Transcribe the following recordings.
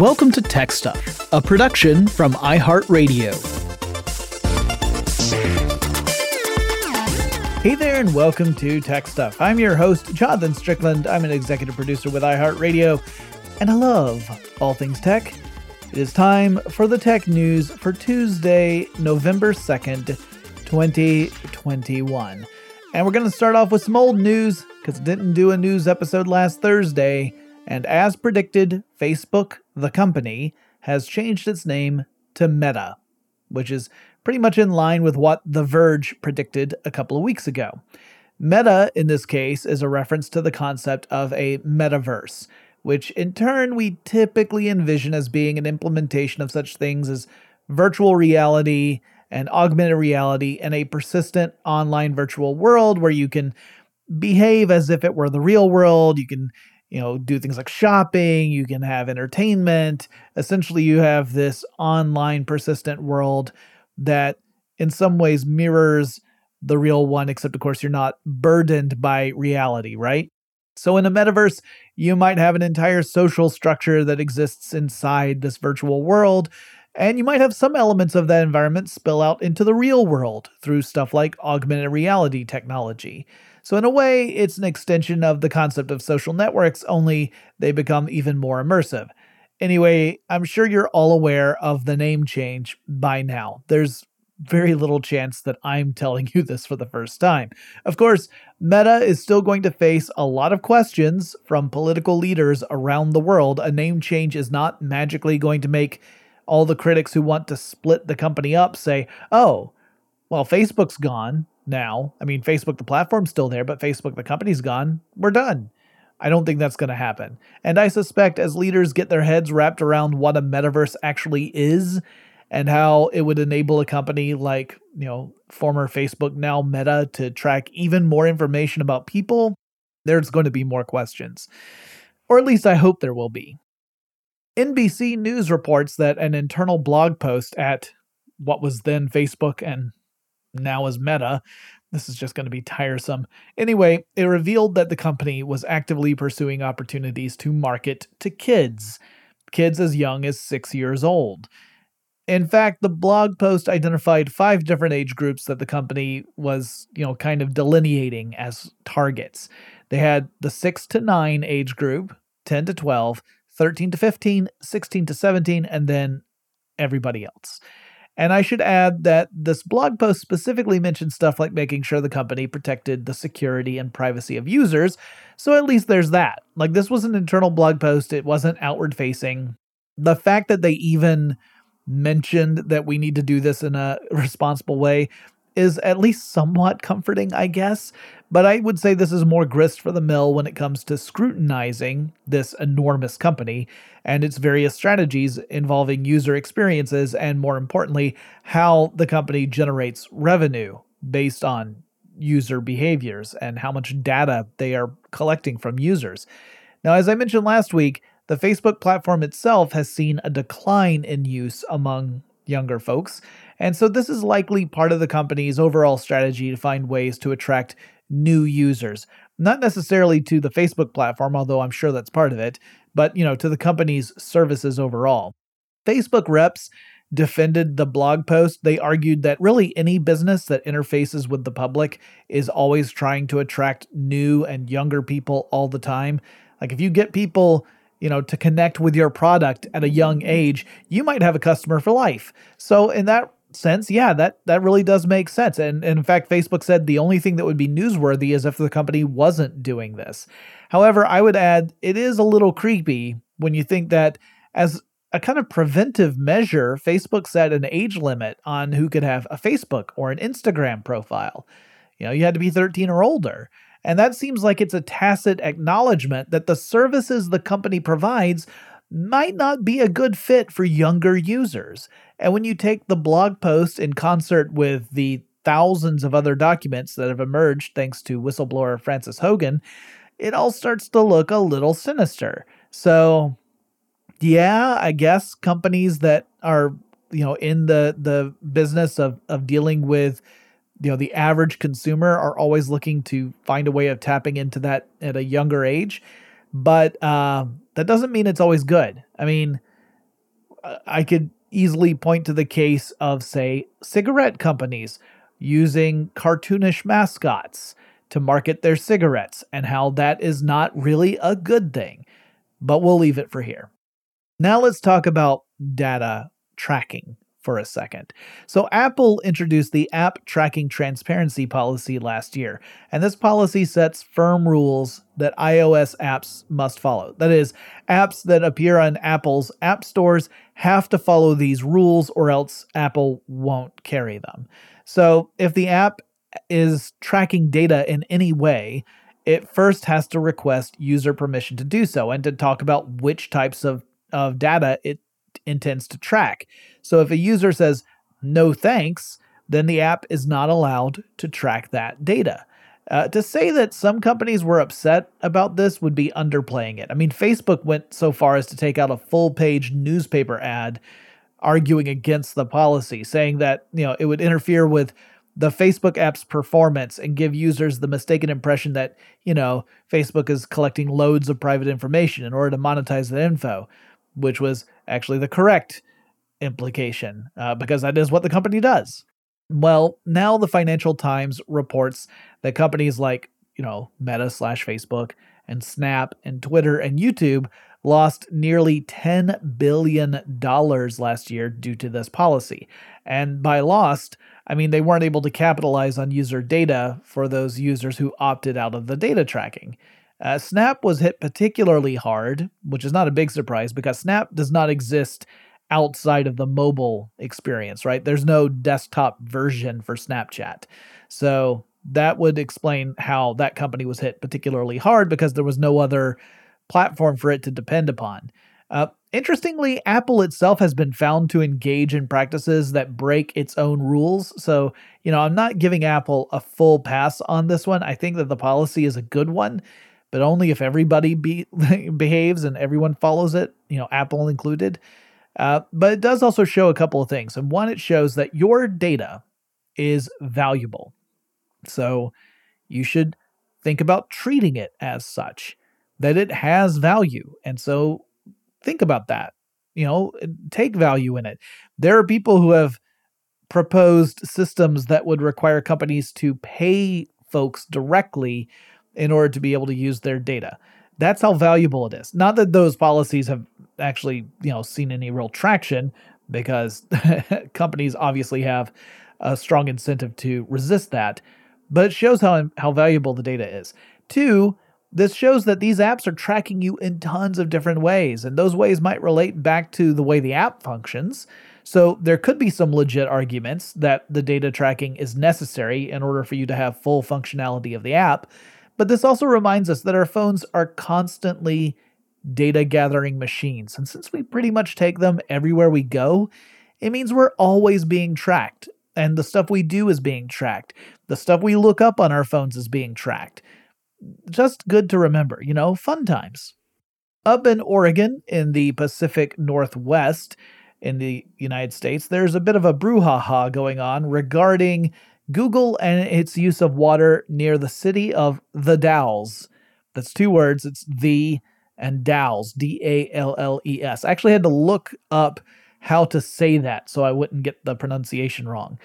Welcome to Tech Stuff, a production from iHeartRadio. Hey there, and welcome to Tech Stuff. I'm your host, Jonathan Strickland. I'm an executive producer with iHeartRadio, and I love all things tech. It is time for the tech news for Tuesday, November 2nd, 2021. And we're going to start off with some old news because it didn't do a news episode last Thursday. And as predicted, Facebook, the company, has changed its name to Meta, which is pretty much in line with what The Verge predicted a couple of weeks ago. Meta, in this case, is a reference to the concept of a metaverse, which in turn we typically envision as being an implementation of such things as virtual reality and augmented reality in a persistent online virtual world where you can behave as if it were the real world. You can you know do things like shopping you can have entertainment. Essentially you have this online persistent world that in some ways mirrors the real one except of course you're not burdened by reality right? So in a metaverse you might have an entire social structure that exists inside this virtual world and you might have some elements of that environment spill out into the real world through stuff like augmented reality technology so, in a way, it's an extension of the concept of social networks, only they become even more immersive. Anyway, I'm sure you're all aware of the name change by now. There's very little chance that I'm telling you this for the first time. Of course, Meta is still going to face a lot of questions from political leaders around the world. A name change is not magically going to make all the critics who want to split the company up say, oh, well, Facebook's gone now. I mean, Facebook, the platform's still there, but Facebook, the company's gone. We're done. I don't think that's going to happen. And I suspect as leaders get their heads wrapped around what a metaverse actually is and how it would enable a company like, you know, former Facebook, now Meta, to track even more information about people, there's going to be more questions. Or at least I hope there will be. NBC News reports that an internal blog post at what was then Facebook and now as Meta. This is just going to be tiresome. Anyway, it revealed that the company was actively pursuing opportunities to market to kids, kids as young as six years old. In fact, the blog post identified five different age groups that the company was, you know, kind of delineating as targets. They had the 6 to 9 age group, 10 to 12, 13 to 15, 16 to 17, and then everybody else. And I should add that this blog post specifically mentioned stuff like making sure the company protected the security and privacy of users. So at least there's that. Like, this was an internal blog post, it wasn't outward facing. The fact that they even mentioned that we need to do this in a responsible way is at least somewhat comforting, I guess. But I would say this is more grist for the mill when it comes to scrutinizing this enormous company and its various strategies involving user experiences and, more importantly, how the company generates revenue based on user behaviors and how much data they are collecting from users. Now, as I mentioned last week, the Facebook platform itself has seen a decline in use among younger folks. And so this is likely part of the company's overall strategy to find ways to attract new users. Not necessarily to the Facebook platform, although I'm sure that's part of it, but you know, to the company's services overall. Facebook reps defended the blog post. They argued that really any business that interfaces with the public is always trying to attract new and younger people all the time. Like if you get people you know, to connect with your product at a young age, you might have a customer for life. So in that sense, yeah, that that really does make sense. And, and, in fact, Facebook said the only thing that would be newsworthy is if the company wasn't doing this. However, I would add it is a little creepy when you think that as a kind of preventive measure, Facebook set an age limit on who could have a Facebook or an Instagram profile. You know, you had to be 13 or older. And that seems like it's a tacit acknowledgement that the services the company provides might not be a good fit for younger users. And when you take the blog post in concert with the thousands of other documents that have emerged thanks to whistleblower Frances Haugen, it all starts to look a little sinister. So, yeah, I guess companies that are, you know, in the the business of of dealing with you know the average consumer are always looking to find a way of tapping into that at a younger age but uh, that doesn't mean it's always good i mean I could easily point to the case of, say, cigarette companies using cartoonish mascots to market their cigarettes and how that is not really a good thing. But we'll leave it for here. Now let's talk about data tracking for a second. So, Apple introduced the App Tracking Transparency policy last year, and this policy sets firm rules that iOS apps must follow. That is, apps that appear on Apple's app stores have to follow these rules, or else Apple won't carry them. So, if the app is tracking data in any way, it first has to request user permission to do so and to talk about which types of, of data it intends to track. So if a user says no thanks, then the app is not allowed to track that data. Uh, to say that some companies were upset about this would be underplaying it. I mean, Facebook went so far as to take out a full page newspaper ad arguing against the policy, saying that, you know, it would interfere with the Facebook app's performance and give users the mistaken impression that, you know, Facebook is collecting loads of private information in order to monetize that info which was actually the correct implication, uh, because that is what the company does. Well, now the Financial Times reports that companies like, you know, Meta slash Facebook and Snap and Twitter and YouTube lost nearly $10 billion last year due to this policy. And by lost, I mean they weren't able to capitalize on user data for those users who opted out of the data tracking. Uh, Snap was hit particularly hard, which is not a big surprise because Snap does not exist outside of the mobile experience, right? There's no desktop version for Snapchat. So that would explain how that company was hit particularly hard because there was no other platform for it to depend upon. Uh, interestingly, Apple itself has been found to engage in practices that break its own rules. So, you know, I'm not giving Apple a full pass on this one. I think that the policy is a good one but only if everybody be, behaves and everyone follows it, you know, Apple included. Uh, but it does also show a couple of things. And one, it shows that your data is valuable. So you should think about treating it as such, that it has value. And so think about that. You know, take value in it. There are people who have proposed systems that would require companies to pay folks directly in order to be able to use their data. That's how valuable it is. Not that those policies have actually, you know, seen any real traction because companies obviously have a strong incentive to resist that, but it shows how how valuable the data is. Two, this shows that these apps are tracking you in tons of different ways, and those ways might relate back to the way the app functions. So there could be some legit arguments that the data tracking is necessary in order for you to have full functionality of the app. But this also reminds us that our phones are constantly data gathering machines. And since we pretty much take them everywhere we go, it means we're always being tracked. And the stuff we do is being tracked. The stuff we look up on our phones is being tracked. Just good to remember, you know, fun times. Up in Oregon, in the Pacific Northwest, in the United States, there's a bit of a brouhaha going on regarding Google and its use of water near the city of the Dalles. That's two words. It's the and Dalles, D A L L E S. I actually had to look up how to say that so I wouldn't get the pronunciation wrong.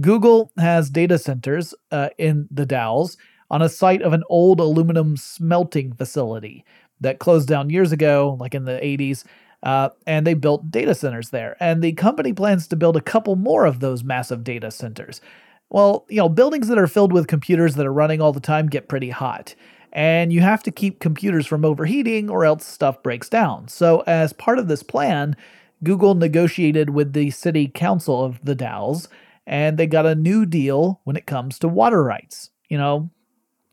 Google has data centers uh, in the Dalles on a site of an old aluminum smelting facility that closed down years ago, like in the 80s. Uh, and they built data centers there. And the company plans to build a couple more of those massive data centers. Well, you know, buildings that are filled with computers that are running all the time get pretty hot. And you have to keep computers from overheating or else stuff breaks down. So, as part of this plan, Google negotiated with the city council of the Dalles and they got a new deal when it comes to water rights. You know,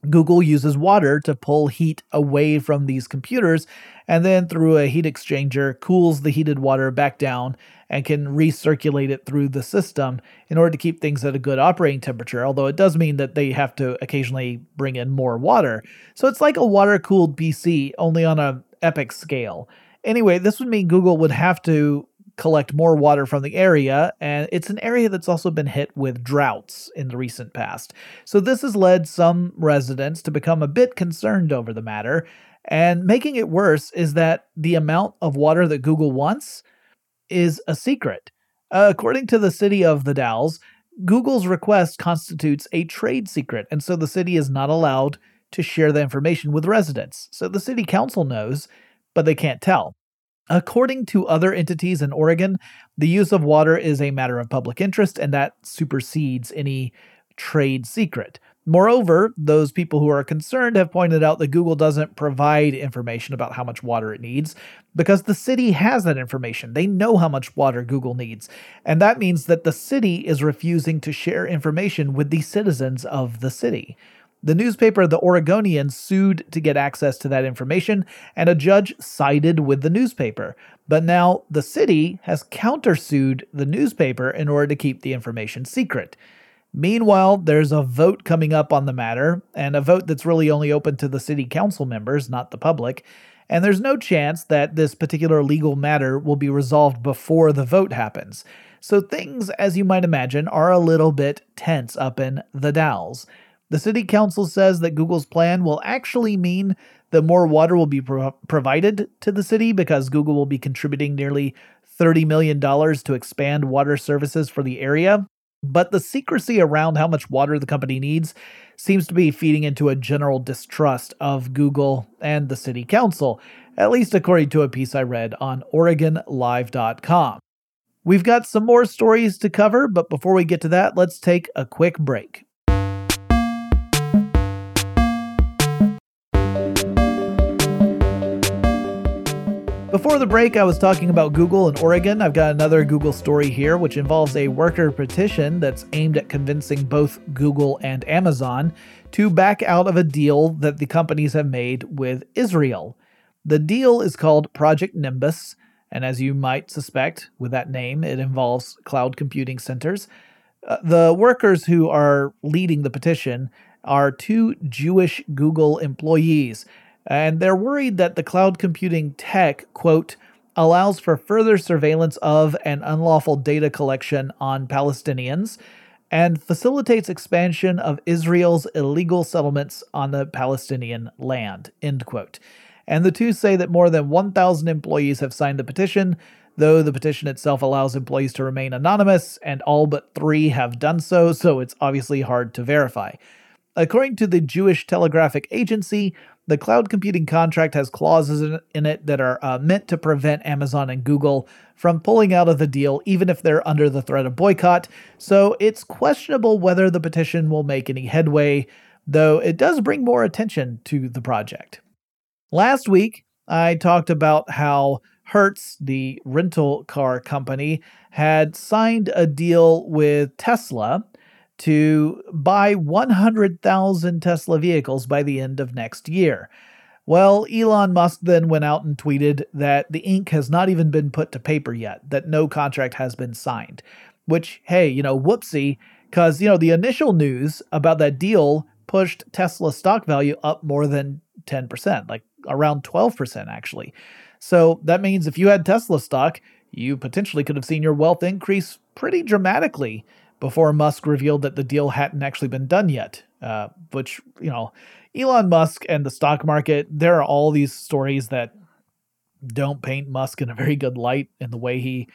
Google uses water to pull heat away from these computers and then through a heat exchanger cools the heated water back down and can recirculate it through the system in order to keep things at a good operating temperature. Although it does mean that they have to occasionally bring in more water. So it's like a water cooled PC, only on a epic scale. Anyway, this would mean Google would have to collect more water from the area, and it's an area that's also been hit with droughts in the recent past. So, this has led some residents to become a bit concerned over the matter. And making it worse is that the amount of water that Google wants is a secret. According to the city of the Dalles, Google's request constitutes a trade secret, and so the city is not allowed to share the information with residents. So the city council knows, but they can't tell. According to other entities in Oregon, the use of water is a matter of public interest, and that supersedes any trade secret. Moreover, those people who are concerned have pointed out that Google doesn't provide information about how much water it needs because the city has that information. They know how much water Google needs. And that means that the city is refusing to share information with the citizens of the city. The newspaper The Oregonian sued to get access to that information, and a judge sided with the newspaper. But now the city has countersued the newspaper in order to keep the information secret. Meanwhile, there's a vote coming up on the matter, and a vote that's really only open to the city council members, not the public. And there's no chance that this particular legal matter will be resolved before the vote happens. So things, as you might imagine, are a little bit tense up in the Dalles. The city council says that Google's plan will actually mean that more water will be pro- provided to the city because Google will be contributing nearly $30 million to expand water services for the area. But the secrecy around how much water the company needs seems to be feeding into a general distrust of Google and the city council, at least according to a piece I read on OregonLive.com. We've got some more stories to cover, but before we get to that, let's take a quick break. Before the break, I was talking about Google in Oregon. I've got another Google story here, which involves a worker petition that's aimed at convincing both Google and Amazon to back out of a deal that the companies have made with Israel. The deal is called Project Nimbus, and as you might suspect with that name, it involves cloud computing centers. Uh, the workers who are leading the petition are two Jewish Google employees and they're worried that the cloud computing tech, quote, allows for further surveillance of and unlawful data collection on Palestinians and facilitates expansion of Israel's illegal settlements on the Palestinian land, end quote. And the two say that more than 1,000 employees have signed the petition, though the petition itself allows employees to remain anonymous, and all but three have done so, so it's obviously hard to verify. According to the Jewish Telegraphic Agency, the cloud computing contract has clauses in it that are uh, meant to prevent Amazon and Google from pulling out of the deal, even if they're under the threat of boycott. So it's questionable whether the petition will make any headway, though it does bring more attention to the project. Last week, I talked about how Hertz, the rental car company, had signed a deal with Tesla to buy 100,000 Tesla vehicles by the end of next year. Well, Elon Musk then went out and tweeted that the ink has not even been put to paper yet, that no contract has been signed. Which, hey, you know, whoopsie, because, you know, the initial news about that deal pushed Tesla stock value up more than 10%, like around 12%, actually. So that means if you had Tesla stock, you potentially could have seen your wealth increase pretty dramatically before Musk revealed that the deal hadn't actually been done yet. Uh, which, you know, Elon Musk and the stock market, there are all these stories that don't paint Musk in a very good light in the way he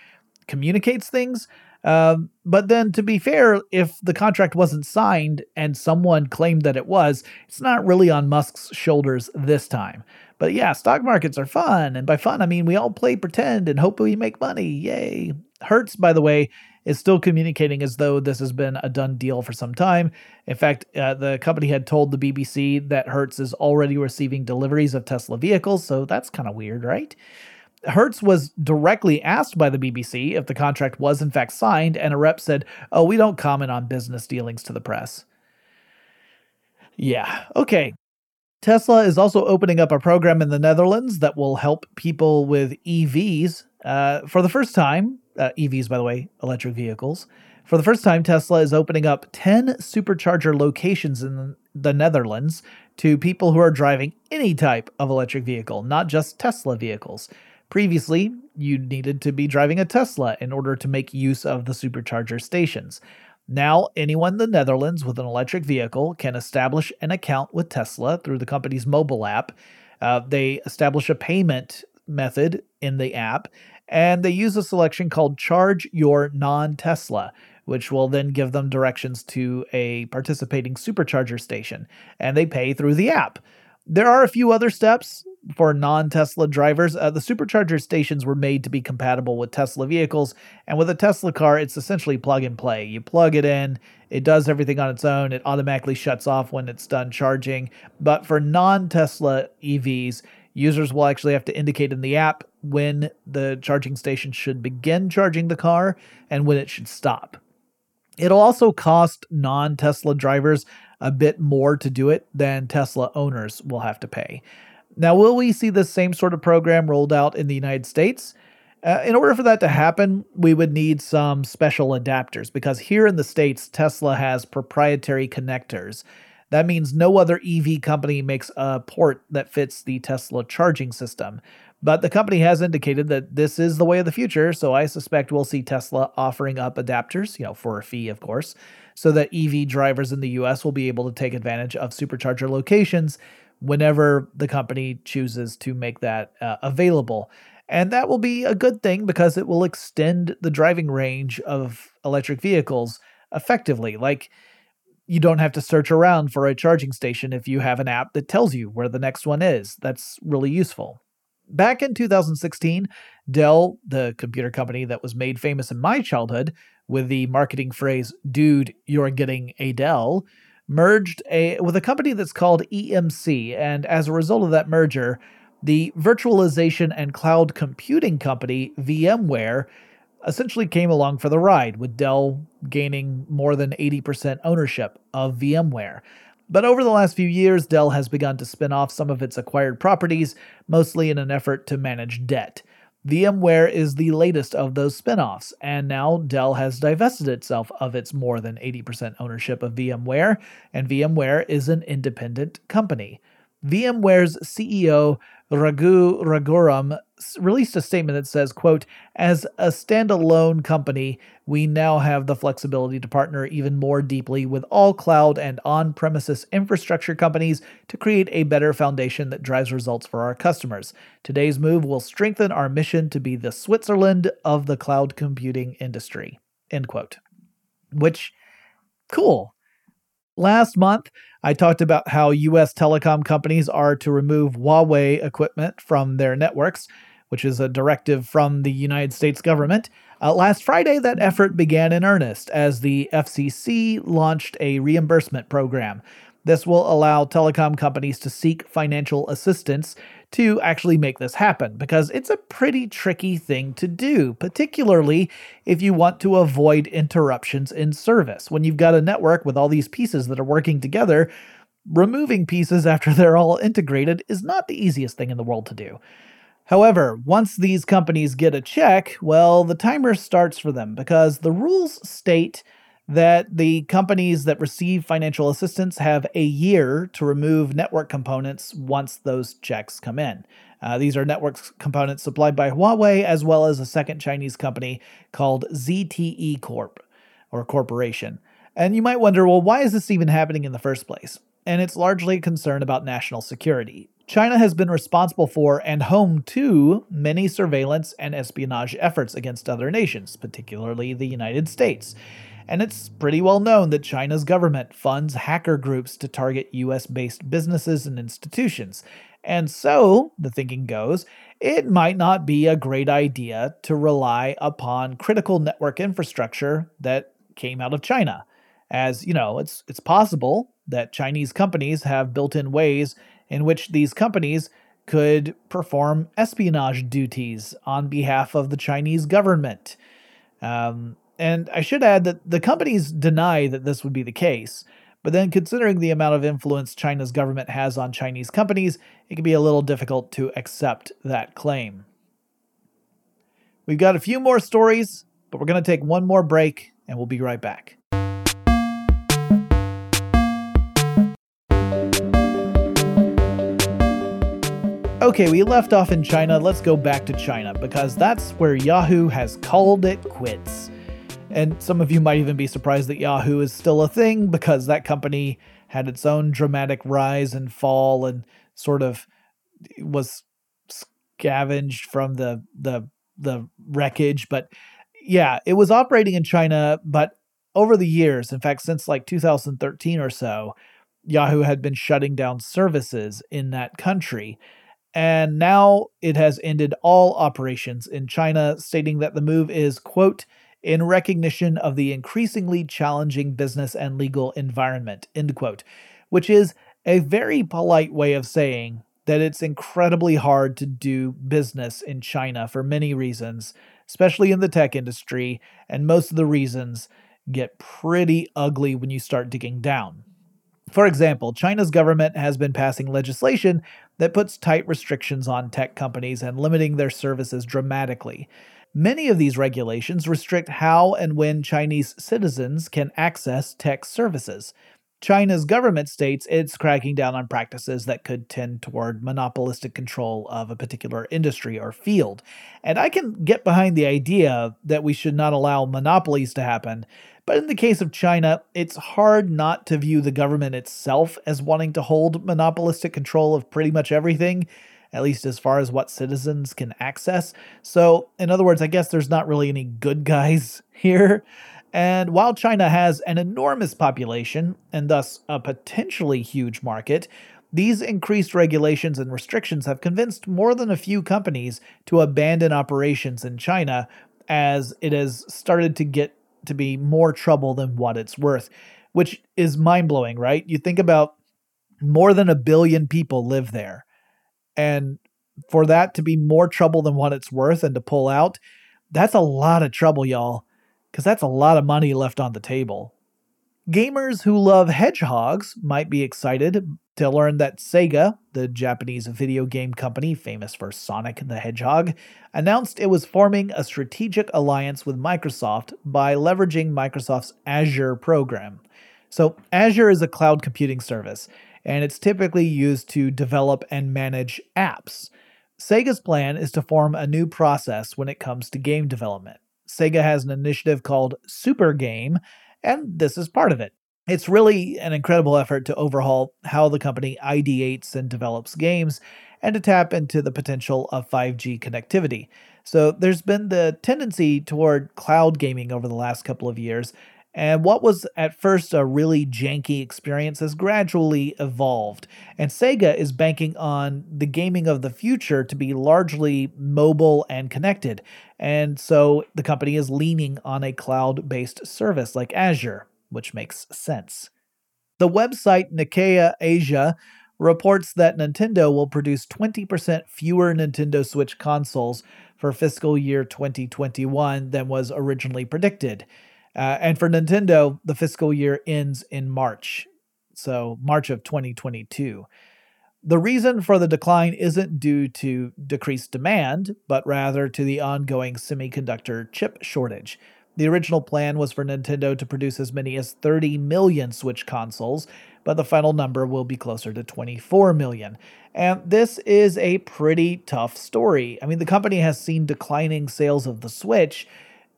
communicates things. Um, but then, to be fair, if the contract wasn't signed and someone claimed that it was, it's not really on Musk's shoulders this time. But yeah, stock markets are fun. And by fun, I mean we all play pretend and hope we make money. Yay. Hertz, by the way, is still communicating as though this has been a done deal for some time. In fact, uh, the company had told the BBC that Hertz is already receiving deliveries of Tesla vehicles, so that's kind of weird, right? Hertz was directly asked by the BBC if the contract was in fact signed, and a rep said, Oh, we don't comment on business dealings to the press. Yeah, okay. Tesla is also opening up a program in the Netherlands that will help people with EVs. Uh, for the first time, uh, EVs, by the way, electric vehicles. For the first time, Tesla is opening up 10 supercharger locations in the Netherlands to people who are driving any type of electric vehicle, not just Tesla vehicles. Previously, you needed to be driving a Tesla in order to make use of the supercharger stations. Now, anyone in the Netherlands with an electric vehicle can establish an account with Tesla through the company's mobile app. Uh, they establish a payment method in the app, and they use a selection called Charge Your Non Tesla, which will then give them directions to a participating supercharger station, and they pay through the app. There are a few other steps for non Tesla drivers. Uh, the supercharger stations were made to be compatible with Tesla vehicles, and with a Tesla car, it's essentially plug and play. You plug it in, it does everything on its own, it automatically shuts off when it's done charging. But for non Tesla EVs, users will actually have to indicate in the app when the charging station should begin charging the car and when it should stop. It'll also cost non Tesla drivers a bit more to do it than Tesla owners will have to pay. Now, will we see the same sort of program rolled out in the United States? Uh, in order for that to happen, we would need some special adapters because here in the States, Tesla has proprietary connectors. That means no other EV company makes a port that fits the Tesla charging system. But the company has indicated that this is the way of the future, so I suspect we'll see Tesla offering up adapters, you know, for a fee, of course, so that EV drivers in the US will be able to take advantage of supercharger locations whenever the company chooses to make that uh, available. And that will be a good thing because it will extend the driving range of electric vehicles effectively. Like, you don't have to search around for a charging station if you have an app that tells you where the next one is. That's really useful. Back in 2016, Dell, the computer company that was made famous in my childhood with the marketing phrase, dude, you're getting a Dell, merged a, with a company that's called EMC. And as a result of that merger, the virtualization and cloud computing company VMware essentially came along for the ride, with Dell gaining more than 80% ownership of VMware. But over the last few years, Dell has begun to spin off some of its acquired properties, mostly in an effort to manage debt. VMware is the latest of those spin offs, and now Dell has divested itself of its more than 80% ownership of VMware, and VMware is an independent company. VMware's CEO Raghu Raghuram released a statement that says, quote, as a standalone company, we now have the flexibility to partner even more deeply with all cloud and on-premises infrastructure companies to create a better foundation that drives results for our customers. Today's move will strengthen our mission to be the Switzerland of the cloud computing industry. End quote. Which cool. Last month, I talked about how US telecom companies are to remove Huawei equipment from their networks, which is a directive from the United States government. Uh, last Friday, that effort began in earnest as the FCC launched a reimbursement program. This will allow telecom companies to seek financial assistance to actually make this happen because it's a pretty tricky thing to do, particularly if you want to avoid interruptions in service. When you've got a network with all these pieces that are working together, removing pieces after they're all integrated is not the easiest thing in the world to do. However, once these companies get a check, well, the timer starts for them because the rules state that the companies that receive financial assistance have a year to remove network components once those checks come in. Uh, these are network components supplied by Huawei as well as a second Chinese company called ZTE Corp or Corporation. And you might wonder, well, why is this even happening in the first place? And it's largely a concern about national security. China has been responsible for and home to many surveillance and espionage efforts against other nations, particularly the United States and it's pretty well known that China's government funds hacker groups to target US based businesses and institutions. And so, the thinking goes, it might not be a great idea to rely upon critical network infrastructure that came out of China. As you know, it's it's possible that Chinese companies have built-in ways in which these companies could perform espionage duties on behalf of the Chinese government. Um, and I should add that the companies deny that this would be the case. But then, considering the amount of influence China's government has on Chinese companies, it can be a little difficult to accept that claim. We've got a few more stories, but we're going to take one more break and we'll be right back. Okay, we left off in China. Let's go back to China because that's where Yahoo has called it quits. And some of you might even be surprised that Yahoo is still a thing because that company had its own dramatic rise and fall and sort of was scavenged from the the the wreckage, but yeah, it was operating in China, but over the years, in fact, since like 2013 or so, Yahoo had been shutting down services in that country. And now it has ended all operations in China, stating that the move is, quote, in recognition of the increasingly challenging business and legal environment, end quote, which is a very polite way of saying that it's incredibly hard to do business in China for many reasons, especially in the tech industry, and most of the reasons get pretty ugly when you start digging down. For example, China's government has been passing legislation that puts tight restrictions on tech companies and limiting their services dramatically. Many of these regulations restrict how and when Chinese citizens can access tech services. China's government states it's cracking down on practices that could tend toward monopolistic control of a particular industry or field. And I can get behind the idea that we should not allow monopolies to happen, but in the case of China, it's hard not to view the government itself as wanting to hold monopolistic control of pretty much everything, at least as far as what citizens can access. So, in other words, I guess there's not really any good guys here. And while China has an enormous population and thus a potentially huge market, these increased regulations and restrictions have convinced more than a few companies to abandon operations in China as it has started to get to be more trouble than what it's worth, which is mind blowing, right? You think about more than a billion people live there. And for that to be more trouble than what it's worth and to pull out, that's a lot of trouble, y'all, because that's a lot of money left on the table. Gamers who love hedgehogs might be excited to learn that Sega, the Japanese video game company famous for Sonic the Hedgehog, announced it was forming a strategic alliance with Microsoft by leveraging Microsoft's Azure program. So, Azure is a cloud computing service, and it's typically used to develop and manage apps. Sega's plan is to form a new process when it comes to game development. Sega has an initiative called Super Game and this is part of it. It's really an incredible effort to overhaul how the company ideates and develops games and to tap into the potential of 5G connectivity. So, there's been the tendency toward cloud gaming over the last couple of years, and what was at first a really janky experience has gradually evolved. And Sega is banking on the gaming of the future to be largely mobile and connected. And so the company is leaning on a cloud based service like Azure, which makes sense. The website Nikkei Asia reports that Nintendo will produce 20% fewer Nintendo Switch consoles for fiscal year 2021 than was originally predicted. Uh, and for Nintendo, the fiscal year ends in March, so March of 2022. The reason for the decline isn't due to decreased demand, but rather to the ongoing semiconductor chip shortage. The original plan was for Nintendo to produce as many as 30 million Switch consoles, but the final number will be closer to 24 million. And this is a pretty tough story. I mean, the company has seen declining sales of the Switch,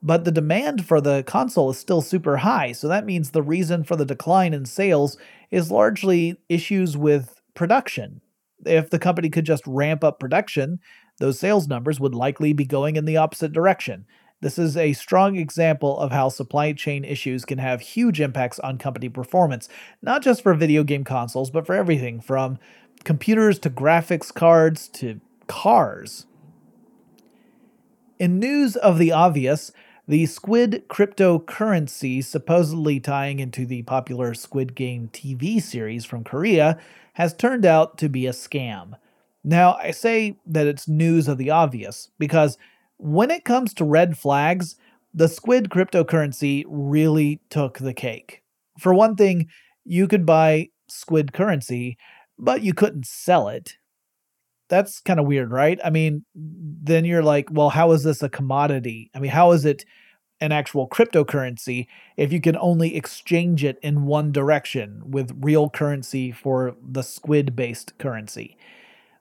but the demand for the console is still super high. So that means the reason for the decline in sales is largely issues with production. If the company could just ramp up production, those sales numbers would likely be going in the opposite direction. This is a strong example of how supply chain issues can have huge impacts on company performance, not just for video game consoles, but for everything from computers to graphics cards to cars. In news of the obvious, the Squid cryptocurrency, supposedly tying into the popular Squid Game TV series from Korea, has turned out to be a scam. Now, I say that it's news of the obvious because when it comes to red flags, the Squid cryptocurrency really took the cake. For one thing, you could buy Squid currency, but you couldn't sell it. That's kind of weird, right? I mean, then you're like, well, how is this a commodity? I mean, how is it an actual cryptocurrency if you can only exchange it in one direction with real currency for the squid based currency.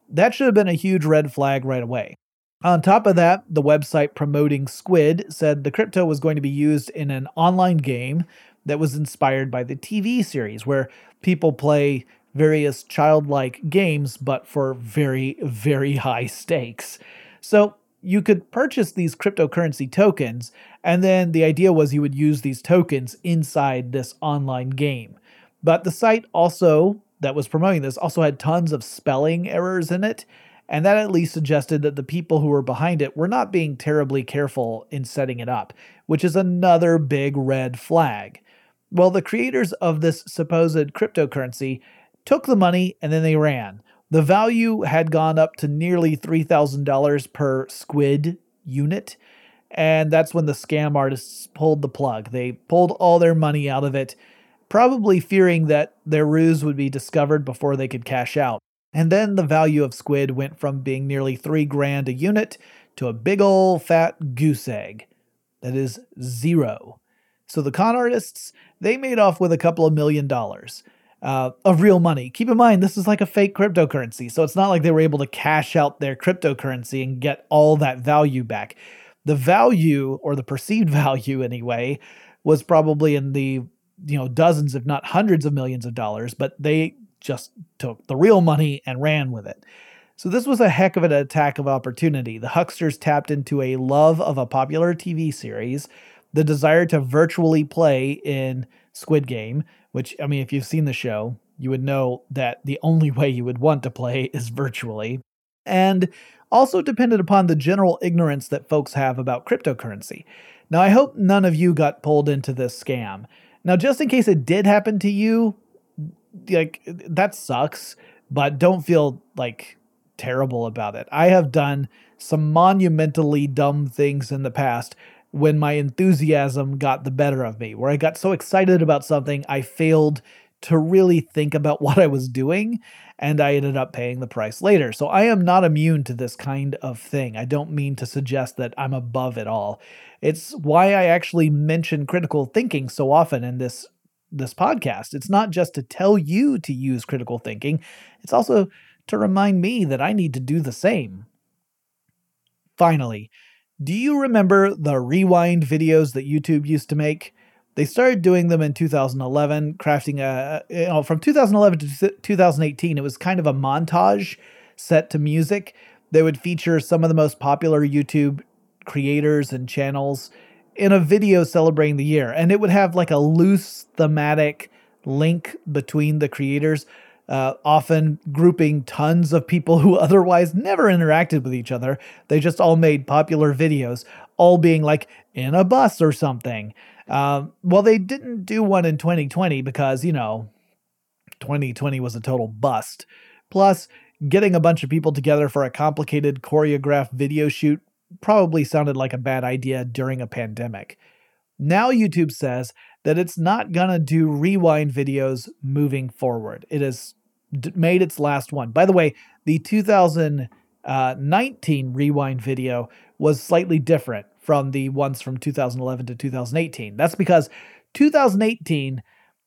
That should have been a huge red flag right away. On top of that, the website promoting Squid said the crypto was going to be used in an online game that was inspired by the TV series, where people play various childlike games, but for very, very high stakes. So you could purchase these cryptocurrency tokens, and then the idea was you would use these tokens inside this online game. But the site also that was promoting this also had tons of spelling errors in it, and that at least suggested that the people who were behind it were not being terribly careful in setting it up, which is another big red flag. Well, the creators of this supposed cryptocurrency took the money and then they ran. The value had gone up to nearly $3,000 per squid unit. And that's when the scam artists pulled the plug. They pulled all their money out of it, probably fearing that their ruse would be discovered before they could cash out. And then the value of squid went from being nearly three grand a unit to a big ol' fat goose egg. That is zero. So the con artists, they made off with a couple of million dollars uh, of real money. Keep in mind, this is like a fake cryptocurrency, so it's not like they were able to cash out their cryptocurrency and get all that value back. The value, or the perceived value anyway, was probably in the you know dozens, if not hundreds of millions of dollars, but they just took the real money and ran with it. So this was a heck of an attack of opportunity. The hucksters tapped into a love of a popular TV series, the desire to virtually play in Squid Game, which, I mean, if you've seen the show, you would know that the only way you would want to play is virtually. And also depended upon the general ignorance that folks have about cryptocurrency. Now, I hope none of you got pulled into this scam. Now, just in case it did happen to you, like that sucks, but don't feel like terrible about it. I have done some monumentally dumb things in the past when my enthusiasm got the better of me, where I got so excited about something, I failed to really think about what I was doing, and I ended up paying the price later. So I am not immune to this kind of thing. I don't mean to suggest that I'm above it all. It's why I actually mention critical thinking so often in this this podcast. It's not just to tell you to use critical thinking, it's also to remind me that I need to do the same. Finally, do you remember the rewind videos that YouTube used to make? They started doing them in 2011, crafting a, you know, from 2011 to 2018, it was kind of a montage set to music. They would feature some of the most popular YouTube creators and channels in a video celebrating the year. And it would have like a loose thematic link between the creators uh, often grouping tons of people who otherwise never interacted with each other. They just all made popular videos, all being like in a bus or something. Uh, well, they didn't do one in 2020 because, you know, 2020 was a total bust. Plus, getting a bunch of people together for a complicated choreographed video shoot probably sounded like a bad idea during a pandemic. Now, YouTube says that it's not going to do rewind videos moving forward. It is made its last one. By the way, the 2019 uh, rewind video was slightly different from the ones from 2011 to 2018. That's because 2018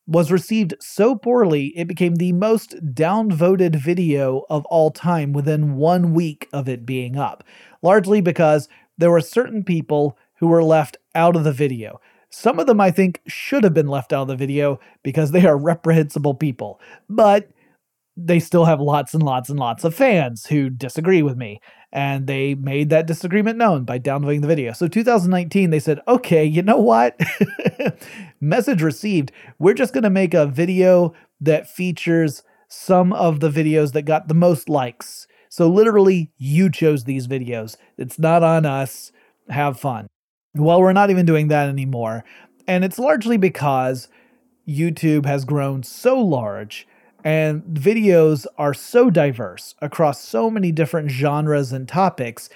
was received so poorly it became the most downvoted video of all time within one week of it being up, largely because there were certain people who were left out of the video. Some of them I think should have been left out of the video because they are reprehensible people. But they still have lots and lots and lots of fans who disagree with me. And they made that disagreement known by downvoting the video. So 2019, they said, okay, you know what? Message received. We're just going to make a video that features some of the videos that got the most likes. So literally, you chose these videos. It's not on us. Have fun. Well, we're not even doing that anymore. And it's largely because YouTube has grown so large and videos are so diverse across so many different genres and topics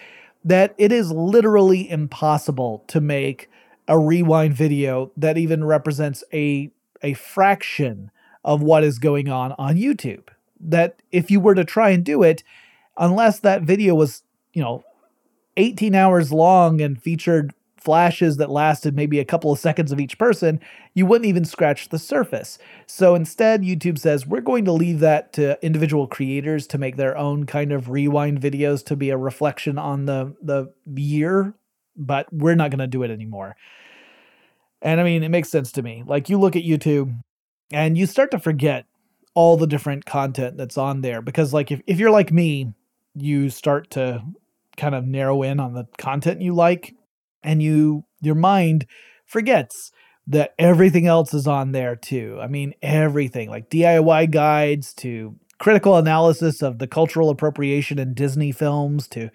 that it is literally impossible to make a rewind video that even represents a a fraction of what is going on on YouTube. That if you were to try and do it, unless that video was, you know, 18 hours long and featured flashes that lasted maybe a couple of seconds of each person, you wouldn't even scratch the surface. So instead, YouTube says we're going to leave that to individual creators to make their own kind of rewind videos to be a reflection on the the year, but we're not going to do it anymore. And I mean, it makes sense to me. Like you look at YouTube and you start to forget all the different content that's on there because like if, if you're like me, you start to kind of narrow in on the content you like and you your mind forgets that everything else is on there too. I mean, everything like DIY guides to critical analysis of the cultural appropriation in Disney films to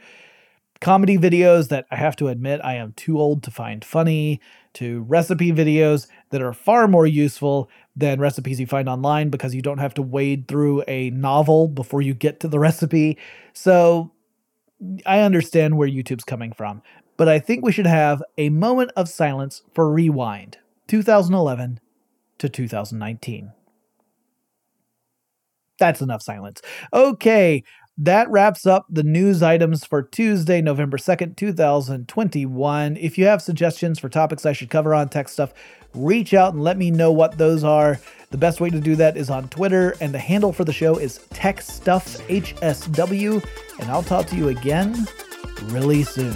comedy videos that I have to admit I am too old to find funny, to recipe videos that are far more useful than recipes you find online because you don't have to wade through a novel before you get to the recipe. So I understand where YouTube's coming from, but I think we should have a moment of silence for Rewind 2011 to 2019. That's enough silence. Okay, that wraps up the news items for Tuesday, November 2nd, 2021. If you have suggestions for topics I should cover on tech stuff, reach out and let me know what those are. The best way to do that is on Twitter, and the handle for the show is TechStuffHSW. And I'll talk to you again really soon.